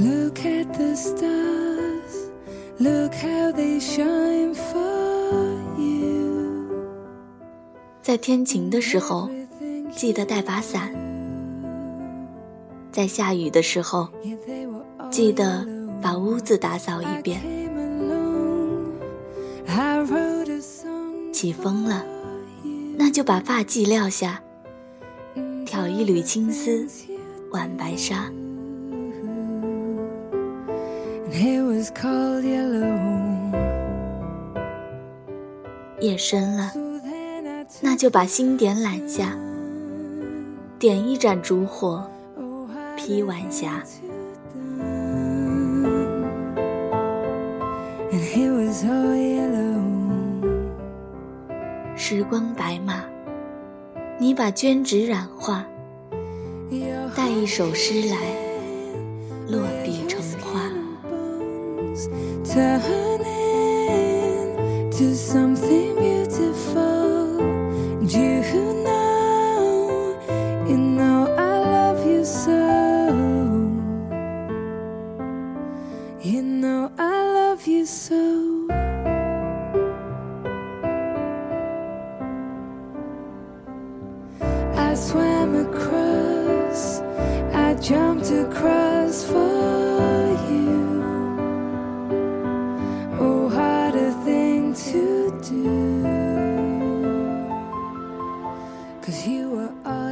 Look at the stars, look how they shine for you. 在天晴的时候，记得带把伞；在下雨的时候，记得把屋子打扫一遍。起风了，那就把发髻撂下，挑一缕青丝挽白纱。夜深了，那就把星点揽下，点一盏烛火，披晚霞。时光白马，你把绢纸染画，带一首诗来，turning to something beautiful. You who know, you know I love you so. You know I love you so. I swam across, I jumped across. do. Cause you were all.